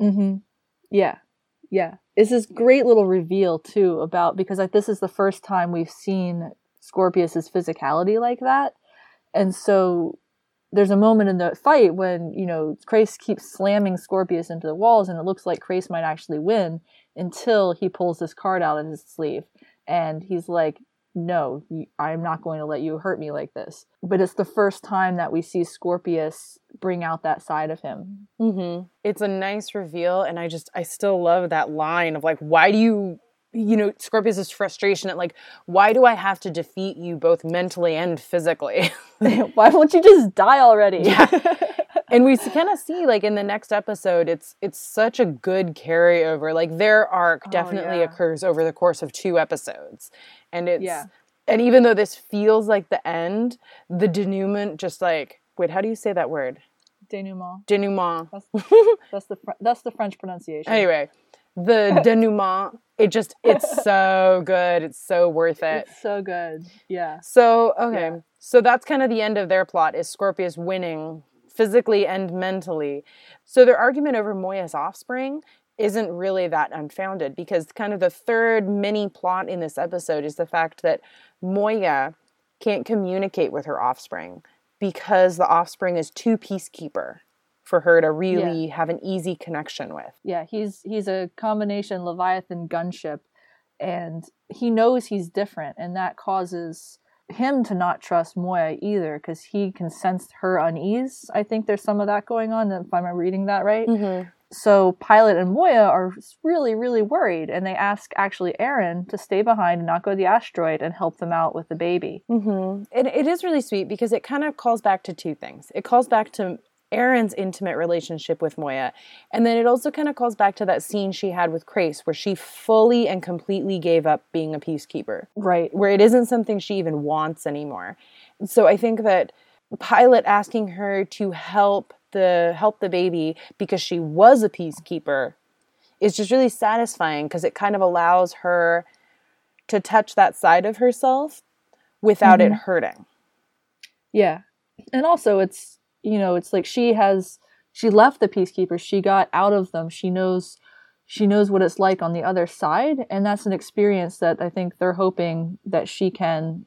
Mm-hmm. Yeah. Yeah. It's this great little reveal too about because like this is the first time we've seen Scorpius's physicality like that. And so there's a moment in the fight when, you know, Crais keeps slamming Scorpius into the walls and it looks like Crais might actually win until he pulls this card out of his sleeve and he's like, no, I'm not going to let you hurt me like this. But it's the first time that we see Scorpius bring out that side of him. Mm-hmm. It's a nice reveal, and I just I still love that line of like, why do you, you know, Scorpius's frustration at like, why do I have to defeat you both mentally and physically? why won't you just die already? Yeah. and we kind of see like in the next episode it's it's such a good carryover like their arc oh, definitely Oh, yeah. occurs over the course of two episodes and it's Yeah. and even though this feels like the end the denouement just like wait how do you say that word Denouement. denouement That's, that's the that's the French pronunciation. anyway the denouement it just it's so good it's so worth it It's so good. Yeah. So okay, Yeah. so that's kind of the end of their plot is Scorpius winning physically and mentally. So their argument over Moya's offspring isn't really that unfounded because kind of the third mini plot in this episode is the fact that Moya can't communicate with her offspring because the offspring is too peacekeeper for her to really have an easy connection with. Yeah, he's he's a combination Leviathan gunship and he knows he's different and that causes him to not trust Moya either because he can sense her unease. I think there's some of that going on if I'm reading that right. So Pilot and Moya are really, really worried, and they ask actually Aeryn to stay behind and not go to the asteroid and help them out with the baby. Mm-hmm. It, it is really sweet because it kind of calls back to two things. It calls back to Aeryn's intimate relationship with Moya, and then it also kind of calls back to that scene she had with Crais where she fully and completely gave up being a peacekeeper, Right. where it isn't something she even wants anymore. So I think that Pilot asking her to help the help the baby because she was a peacekeeper is just really satisfying because it kind of allows her to touch that side of herself without it mm-hmm. hurting. Yeah. And also it's you know, it's like she has she left the peacekeepers, she got out of them. She knows she knows what it's like on the other side, and that's an experience that I think they're hoping that she can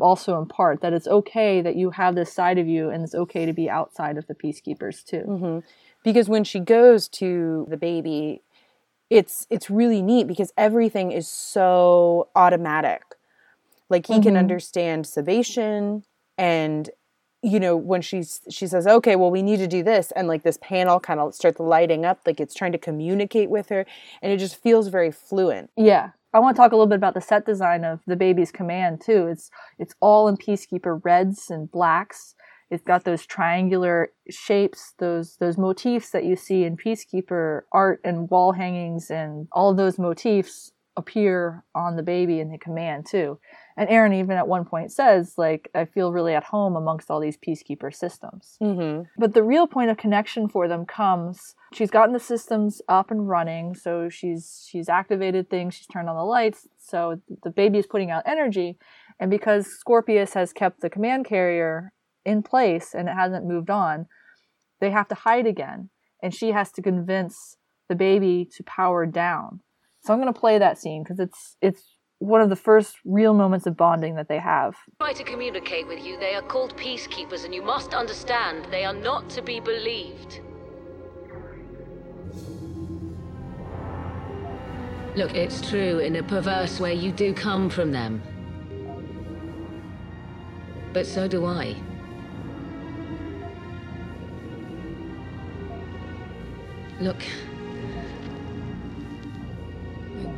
also impart that it's okay that you have this side of you and it's okay to be outside of the peacekeepers too. hmm Because when she goes to the baby, it's it's really neat because everything is so automatic. Like he can Mhm. understand sedation and you know when she's she says okay well we need to do this and like this panel kind of starts lighting up like it's trying to communicate with her and it just feels very fluent Yeah. I want to talk a little bit about the set design of the baby's command too. It's it's all in peacekeeper reds and blacks. It's got those triangular shapes, those those motifs that you see in peacekeeper art and wall hangings and all of those motifs appear on the baby in the command too. And Aeryn even at one point says like I feel really at home amongst all these peacekeeper systems. mm-hmm. But the real point of connection for them comes she's gotten the systems up and running, so she's she's activated things, she's turned on the lights, so the baby is putting out energy, and because Scorpius has kept the command carrier in place and it hasn't moved on, they have to hide again, and she has to convince the baby to power down. So I'm going to play that scene because it's it's one of the first real moments of bonding that they have. try to communicate with you. They are called peacekeepers, and you must understand they are not to be believed. Look, it's true, in a perverse way, you do come from them. But so do I. Look.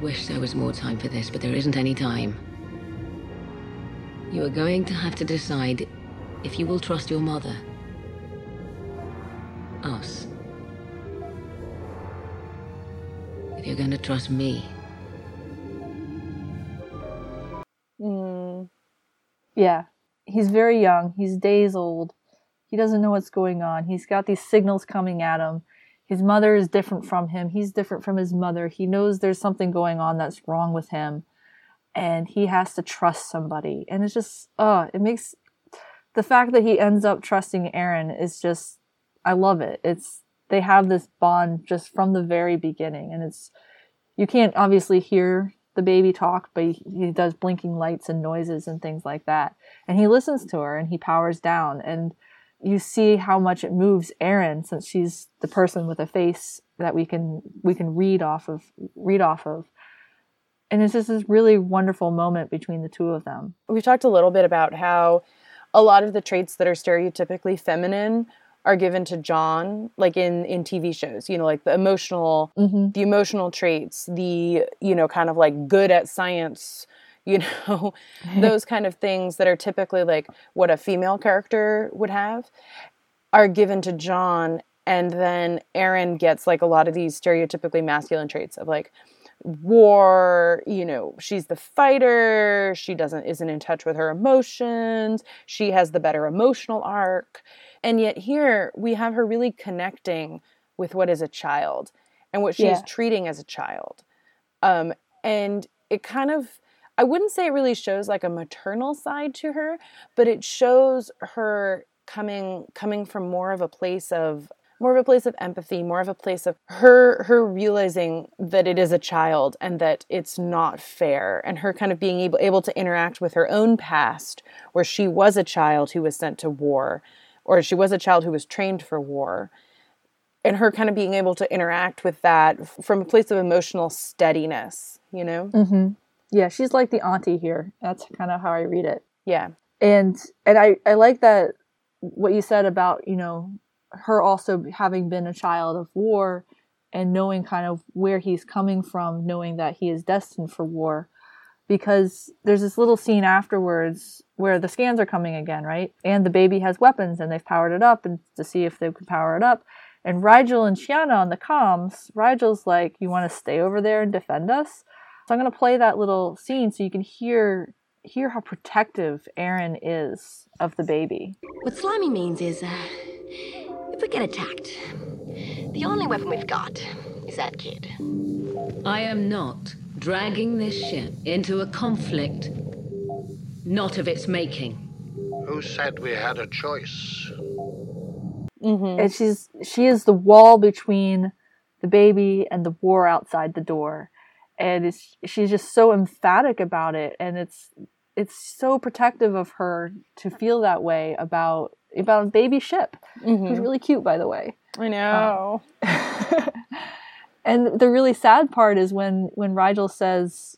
Wish there was more time for this, but there isn't any time. You are going to have to decide if you will trust your mother. Us. If you're going to trust me. mm. Yeah. He's very young. He's days old. He doesn't know what's going on. He's got these signals coming at him. His mother is different from him. He's different from his mother. He knows there's something going on that's wrong with him. And he has to trust somebody. And it's just, uh, it makes the fact that he ends up trusting Aeryn is just, I love it. It's, they have this bond just from the very beginning and it's you can't obviously hear the baby talk but he, he does blinking lights and noises and things like that and he listens to her and he powers down and you see how much it moves Aeryn since she's the person with a face that we can we can read off of read off of and it's just this really wonderful moment between the two of them We've talked a little bit about how a lot of the traits that are stereotypically feminine are given to John, like in in TV shows. You know, like the emotional, Mhm. the emotional traits, the you know, kind of like good at science. You know, those kind of things that are typically like what a female character would have are given to John, and then Aeryn gets like a lot of these stereotypically masculine traits of like war you know she's the fighter she doesn't isn't in touch with her emotions she has the better emotional arc and yet here we have her really connecting with what is a child and what she's Yeah. treating as a child um and it kind of i wouldn't say it really shows like a maternal side to her but it shows her coming coming from more of a place of more of a place of empathy more of a place of her her realizing that it is a child and that it's not fair and her kind of being able able to interact with her own past where she was a child who was sent to war or she was a child who was trained for war and her kind of being able to interact with that from a place of emotional steadiness you know? Hmm yeah she's like the auntie here that's kind of how i read it yeah and and I I like that what you said about you know her also having been a child of war and knowing kind of where he's coming from, knowing that he is destined for war. Because there's this little scene afterwards where the scans are coming again, right? And the baby has weapons and they've powered it up and to see if they can power it up. And Rygel and Chiana on the comms, Rygel's like, You want to stay over there and defend us? So I'm gonna play that little scene so you can hear hear how protective Aeryn is of the baby. What slimy means is, uh, if we get attacked, the only weapon we've got is that kid. I am not dragging this ship into a conflict not of its making. Who said we had a choice? And she's she is the wall between the baby and the war outside the door. And it's she's just so emphatic about it and it's it's so protective of her to feel that way about about baby ship. Who's mm-hmm. really cute by the way. i know um, And the really sad part is when when Rygel says,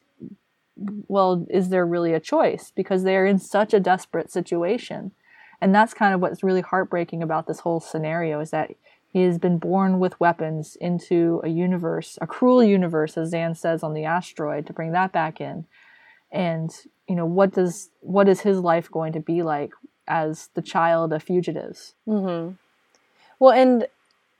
"Well, is there really a choice?" Because they are in such a desperate situation, and that's kind of what's really heartbreaking about this whole scenario is that he has been born with weapons into a universe, a cruel universe, as Zhaan says on the asteroid, to bring that back in. And you know what does what is his life going to be like as the child of fugitives? Mm-hmm. Well, and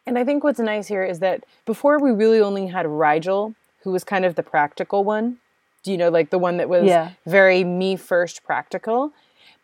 and I think what's nice here is that before we really only had Rygel, who was kind of the practical one. Do you know, like the one that was Yeah. very me first practical.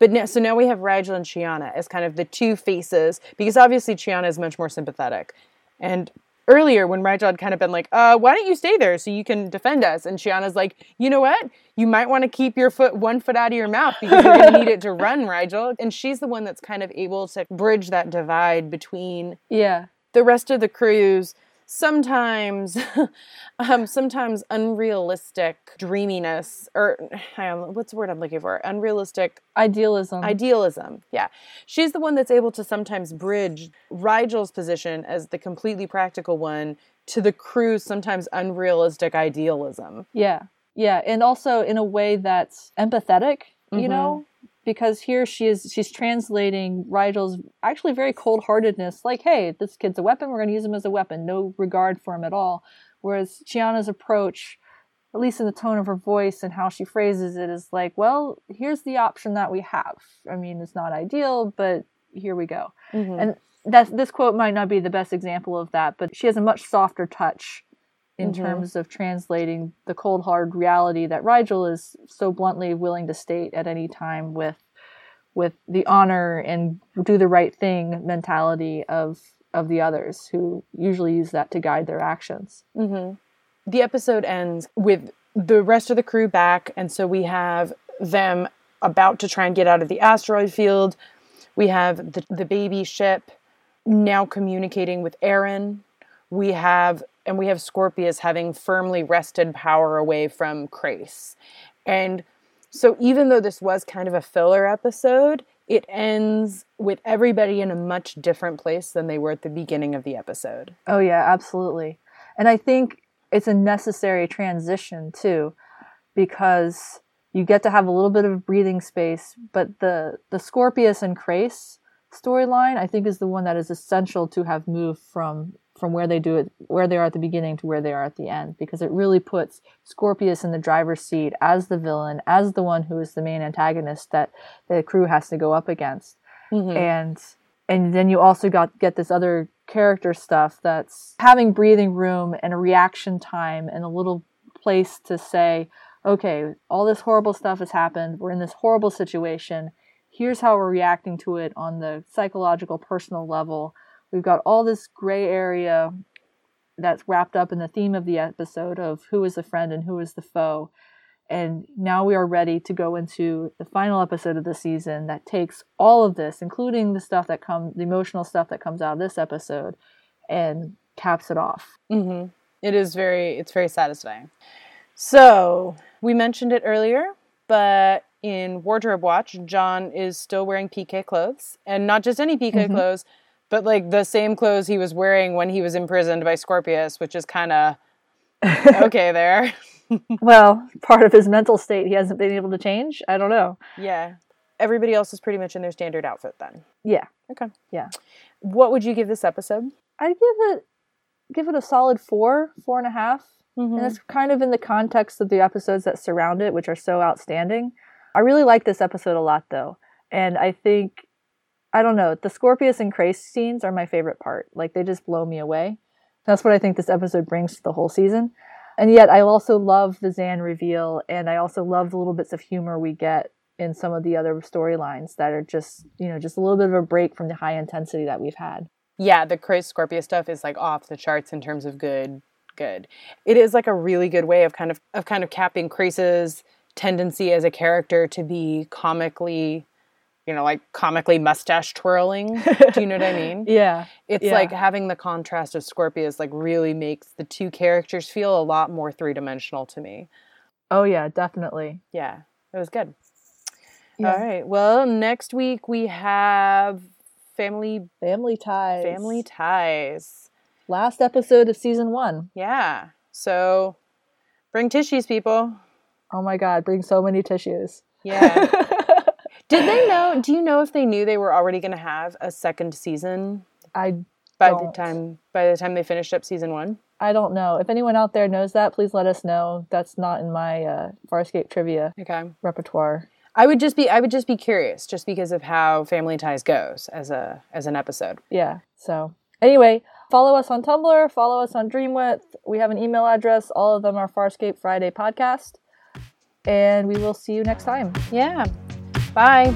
But now, so now we have Rygel and Chiana as kind of the two faces because obviously Chiana is much more sympathetic. And earlier when Rygel had kind of been like, uh, why don't you stay there so you can defend us? And Chiana's like, you know what? You might want to keep your foot one foot out of your mouth because you're going to need it to run, Rygel. And she's the one that's kind of able to bridge that divide between Yeah. the rest of the crews sometimes um sometimes unrealistic dreaminess or um, what's the word i'm looking for unrealistic Idealism. idealism yeah she's the one that's able to sometimes bridge Rygel's position as the completely practical one to the crew's sometimes unrealistic idealism Yeah. Yeah, and also in a way that's empathetic, you Mhm. know, because here she is she's translating Rygel's actually very cold-heartedness like, "Hey, this kid's a weapon, we're going to use him as a weapon." No regard for him at all. Whereas Chiana's approach at least in the tone of her voice and how she phrases it is like, "Well, here's the option that we have. I mean, it's not ideal, but here we go." Mhm. And that this quote might not be the best example of that, but she has a much softer touch in Mhm. terms of translating the cold hard reality that Rigel is so bluntly willing to state at any time with with the honor and do the right thing mentality of of the others who usually use that to guide their actions. hmm The episode ends with the rest of the crew back, and so we have them about to try and get out of the asteroid field. We have the, the baby ship now communicating with Aeryn. We have and we have Scorpius having firmly wrested power away from Crais. And so even though this was kind of a filler episode, it ends with everybody in a much different place than they were at the beginning of the episode. Oh yeah, absolutely. And I think it's a necessary transition too because you get to have a little bit of breathing space, but the the Scorpius and Crais storyline I think is the one that is essential to have moved from from where they do it where they are at the beginning to where they are at the end because it really puts Scorpius in the driver's seat as the villain, as the one who is the main antagonist that the crew has to go up against. Mhm. And and then you also got get this other character stuff that's having breathing room and a reaction time and a little place to say, okay, all this horrible stuff has happened. We're in this horrible situation. Here's how we're reacting to it on the psychological, personal level. We've got all this gray area that's wrapped up in the theme of the episode of who is the friend and who is the foe. And now we are ready to go into the final episode of the season that takes all of this, including the stuff that comes, the emotional stuff that comes out of this episode, and caps it off. hmm It is very, it's very satisfying. So we mentioned it earlier, but in Wardrobe Watch, John is still wearing PK clothes, and not just any PK Mhm. clothes, but like the same clothes he was wearing when he was imprisoned by Scorpius, which is kind of okay there. well, part of his mental state he hasn't been able to change. I don't know. Yeah. Everybody else is pretty much in their standard outfit then. Yeah. Okay. Yeah. What would you give this episode? I'd give it give it a solid four, four and a half. Mhm. And it's kind of in the context of the episodes that surround it, which are so outstanding. I really like this episode a lot though. And I think I don't know, the Scorpius and Crais scenes are my favorite part. Like they just blow me away. That's what I think this episode brings to the whole season. And yet I also love the Zhaan reveal and I also love the little bits of humor we get in some of the other storylines that are just, you know, just a little bit of a break from the high intensity that we've had. Yeah, the Chris Scorpio stuff is like off the charts in terms of good. Good. It is like a really good way of kind of of kind of capping Crais's tendency as a character to be comically, you know, like comically mustache twirling. Do you know what I mean? Yeah. It's Yeah. like having the contrast of Scorpius like really makes the two characters feel a lot more three dimensional to me. Oh yeah, definitely. Yeah, it was good. Yeah. All right. Well, next week we have family Family ties. family ties. Last episode of season one. Yeah. So bring tissues, people. Oh my god, bring so many tissues. Yeah. Did they know? Do you know if they knew they were already going to have a second season I by the Don't. time by the time they finished up season one? I don't know. If anyone out there knows that, please let us know. That's not in my uh, Farscape trivia Okay. repertoire. I would just be I would just be curious, just because of how Family Ties goes as a as an episode. Yeah. So anyway, follow us on Tumblr, follow us on Dreamwidth. We have an email address. All of them are Farscape Friday podcast. And we will see you next time. Yeah. Bye.